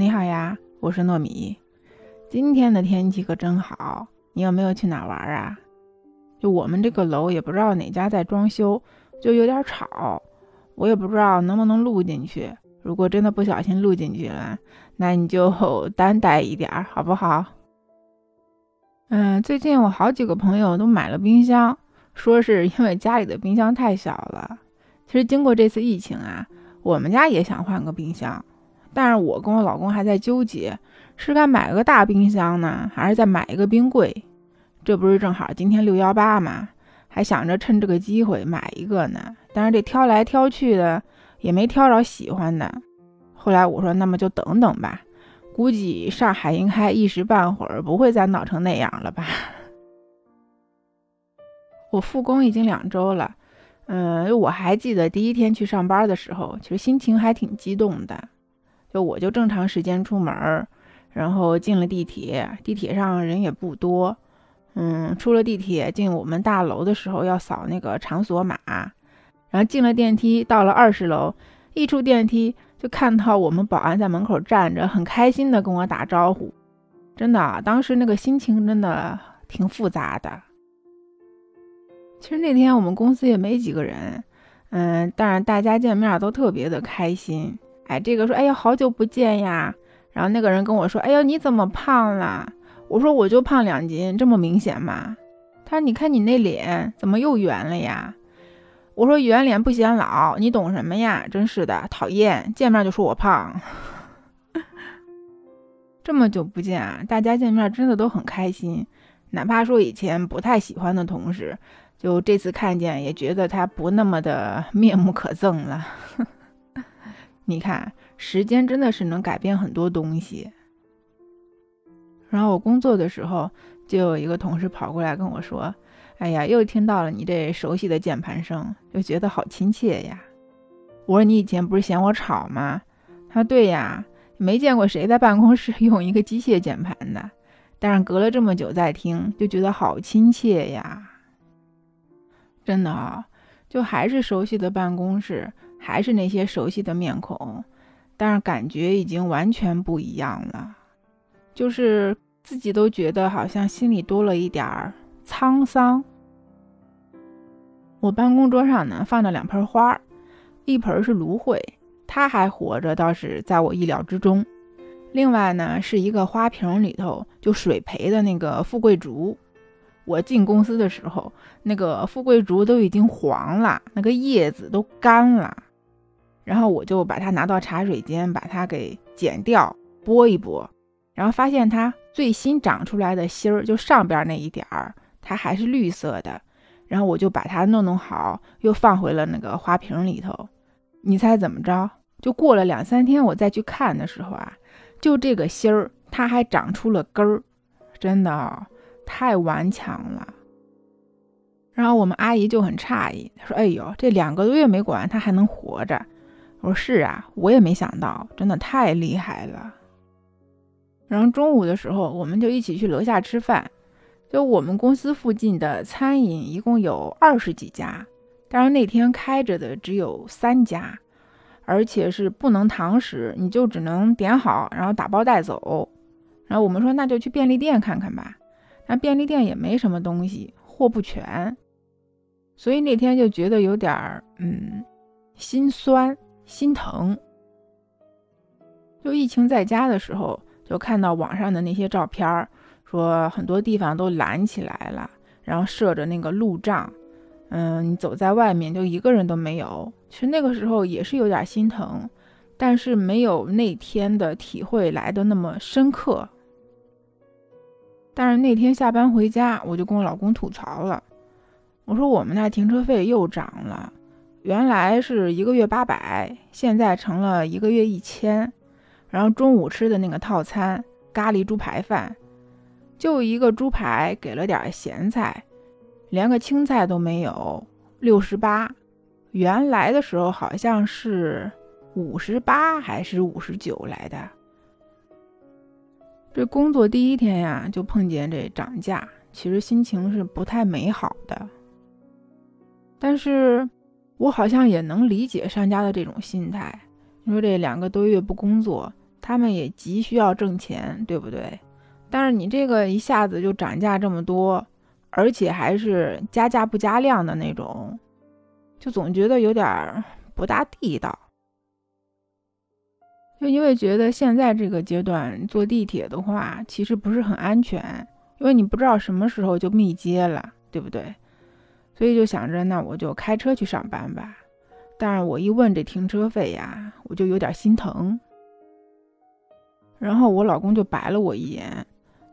你好呀，我是糯米。今天的天气可真好，你有没有去哪玩啊？就我们这个楼也不知道哪家在装修，就有点吵，我也不知道能不能录进去。如果真的不小心录进去了，那你就担待一点，好不好？嗯，最近我好几个朋友都买了冰箱，说是因为家里的冰箱太小了。其实经过这次疫情啊，我们家也想换个冰箱，但是我跟我老公还在纠结，是该买个大冰箱呢，还是再买一个冰柜？这不是正好今天六幺八嘛，还想着趁这个机会买一个呢。但是这挑来挑去的也没挑着喜欢的。后来我说，那么就等等吧。估计上海应该一时半会儿不会再闹成那样了吧？我复工已经两周了，嗯，我还记得第一天去上班的时候，其实心情还挺激动的。就我就正常时间出门，然后进了地铁，地铁上人也不多。嗯，出了地铁进我们大楼的时候要扫那个场所码，然后进了电梯到了二十楼，一出电梯。就看到我们保安在门口站着，很开心的跟我打招呼。真的，当时那个心情真的挺复杂的。其实那天我们公司也没几个人，嗯，但是大家见面都特别的开心。哎，这个说，哎呀，好久不见呀。然后那个人跟我说，哎呀，你怎么胖了？我说我就胖两斤，这么明显吗？他说，你看你那脸怎么又圆了呀？我说圆脸不显老，你懂什么呀？真是的，讨厌！见面就说我胖，这么久不见啊，大家见面真的都很开心。哪怕说以前不太喜欢的同事，就这次看见也觉得他不那么的面目可憎了。你看，时间真的是能改变很多东西。然后我工作的时候，就有一个同事跑过来跟我说。哎呀，又听到了你这熟悉的键盘声，就觉得好亲切呀。我说你以前不是嫌我吵吗？他说对呀，没见过谁在办公室 用一个机械键盘的，但是隔了这么久再听，就觉得好亲切呀。真的啊，就还是熟悉的办公室，还是那些熟悉的面孔，但是感觉已经完全不一样了，就是自己都觉得好像心里多了一点儿沧桑。我办公桌上呢放着两盆花，一盆是芦荟，它还活着，倒是在我意料之中。另外呢是一个花瓶里头就水培的那个富贵竹。我进公司的时候，那个富贵竹都已经黄了，那个叶子都干了。然后我就把它拿到茶水间，把它给剪掉，拨一拨，然后发现它最新长出来的芯儿，就上边那一点儿，它还是绿色的。然后我就把它弄弄好，又放回了那个花瓶里头。你猜怎么着？就过了两三天，我再去看的时候啊，就这个芯儿，它还长出了根儿，真的太顽强了。然后我们阿姨就很诧异，她说：“哎呦，这两个多月没管，它还能活着。”我说：“是啊，我也没想到，真的太厉害了。”然后中午的时候，我们就一起去楼下吃饭。就我们公司附近的餐饮一共有二十几家，但是那天开着的只有三家，而且是不能堂食，你就只能点好，然后打包带走。然后我们说那就去便利店看看吧，那便利店也没什么东西，货不全，所以那天就觉得有点儿嗯心酸心疼。就疫情在家的时候，就看到网上的那些照片儿。说很多地方都拦起来了，然后设着那个路障，嗯，你走在外面就一个人都没有。其实那个时候也是有点心疼，但是没有那天的体会来的那么深刻。但是那天下班回家，我就跟我老公吐槽了，我说我们那停车费又涨了，原来是一个月八百，现在成了一个月一千，然后中午吃的那个套餐咖喱猪排饭。就一个猪排，给了点咸菜，连个青菜都没有，六十八。原来的时候好像是五十八还是五十九来的。这工作第一天呀，就碰见这涨价，其实心情是不太美好的。但是我好像也能理解商家的这种心态。你说这两个多月不工作，他们也急需要挣钱，对不对？但是你这个一下子就涨价这么多，而且还是加价不加量的那种，就总觉得有点不大地道。就因为觉得现在这个阶段坐地铁的话，其实不是很安全，因为你不知道什么时候就密接了，对不对？所以就想着，那我就开车去上班吧。但是我一问这停车费呀，我就有点心疼。然后我老公就白了我一眼。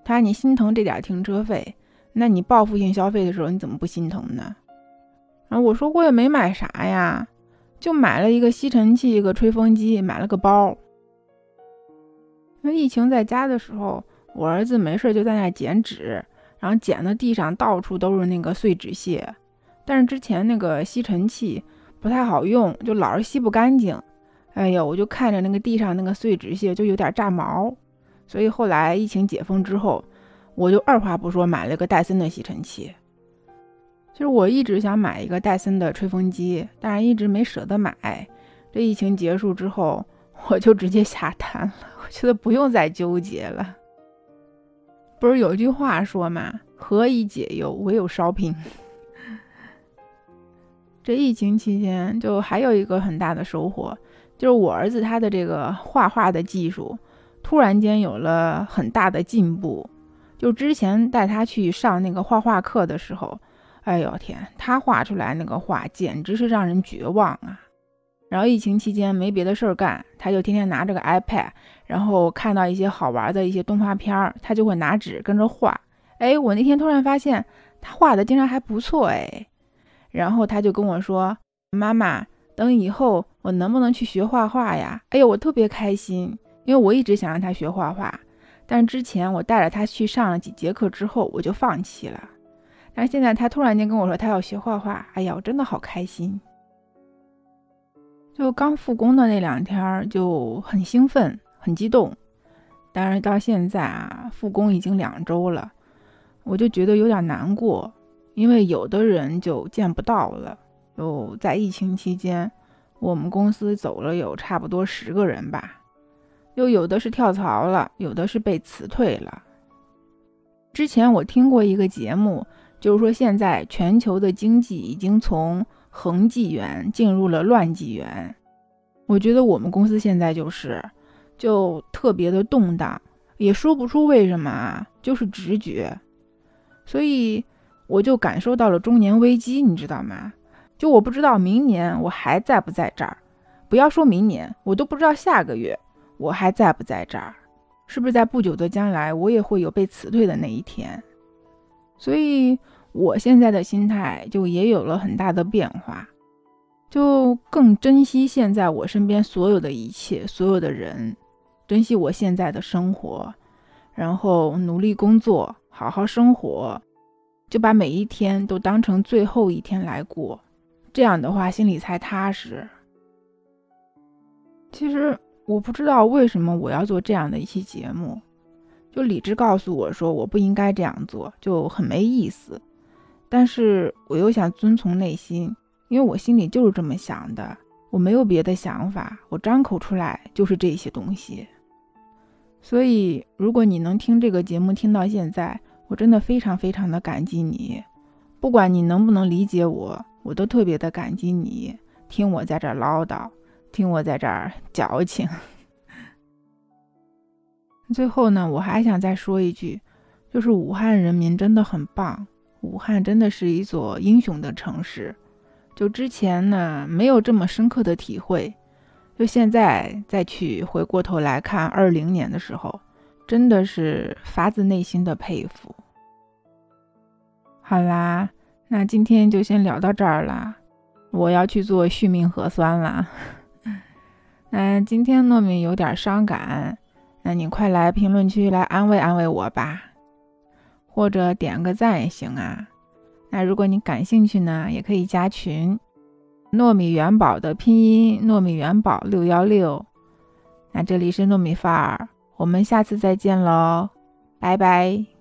他说：“你心疼这点停车费，那你报复性消费的时候你怎么不心疼呢？”然后我说：“我也没买啥呀，就买了一个吸尘器，一个吹风机，买了个包。因为疫情在家的时候，我儿子没事就在那剪纸，然后剪的地上到处都是那个碎纸屑。但是之前那个吸尘器不太好用，就老是吸不干净。哎呀，我就看着那个地上那个碎纸屑，就有点炸毛。”所以后来疫情解封之后，我就二话不说买了个戴森的吸尘器。其实我一直想买一个戴森的吹风机，但是一直没舍得买。这疫情结束之后，我就直接下单了。我觉得不用再纠结了。不是有句话说嘛，“何以解忧，唯有 shopping。”这疫情期间，就还有一个很大的收获，就是我儿子他的这个画画的技术。突然间有了很大的进步，就之前带他去上那个画画课的时候，哎呦天，他画出来那个画简直是让人绝望啊！然后疫情期间没别的事儿干，他就天天拿着个 iPad，然后看到一些好玩的一些动画片儿，他就会拿纸跟着画。哎，我那天突然发现他画的竟然还不错哎，然后他就跟我说：“妈妈，等以后我能不能去学画画呀？”哎呦，我特别开心。因为我一直想让他学画画，但是之前我带着他去上了几节课之后，我就放弃了。但是现在他突然间跟我说他要学画画，哎呀，我真的好开心！就刚复工的那两天就很兴奋、很激动，但是到现在啊，复工已经两周了，我就觉得有点难过，因为有的人就见不到了。就在疫情期间，我们公司走了有差不多十个人吧。又有的是跳槽了，有的是被辞退了。之前我听过一个节目，就是说现在全球的经济已经从恒纪元进入了乱纪元。我觉得我们公司现在就是，就特别的动荡，也说不出为什么啊，就是直觉。所以我就感受到了中年危机，你知道吗？就我不知道明年我还在不在这儿，不要说明年，我都不知道下个月。我还在不在这儿？是不是在不久的将来，我也会有被辞退的那一天？所以，我现在的心态就也有了很大的变化，就更珍惜现在我身边所有的一切，所有的人，珍惜我现在的生活，然后努力工作，好好生活，就把每一天都当成最后一天来过。这样的话，心里才踏实。其实。我不知道为什么我要做这样的一期节目，就理智告诉我说我不应该这样做，就很没意思。但是我又想遵从内心，因为我心里就是这么想的，我没有别的想法，我张口出来就是这些东西。所以，如果你能听这个节目听到现在，我真的非常非常的感激你。不管你能不能理解我，我都特别的感激你听我在这唠叨。听我在这儿矫情。最后呢，我还想再说一句，就是武汉人民真的很棒，武汉真的是一座英雄的城市。就之前呢，没有这么深刻的体会，就现在再去回过头来看二零年的时候，真的是发自内心的佩服。好啦，那今天就先聊到这儿啦，我要去做续命核酸啦。那今天糯米有点伤感，那你快来评论区来安慰安慰我吧，或者点个赞也行啊。那如果你感兴趣呢，也可以加群，糯米元宝的拼音糯米元宝六幺六。那这里是糯米范儿，我们下次再见喽，拜拜。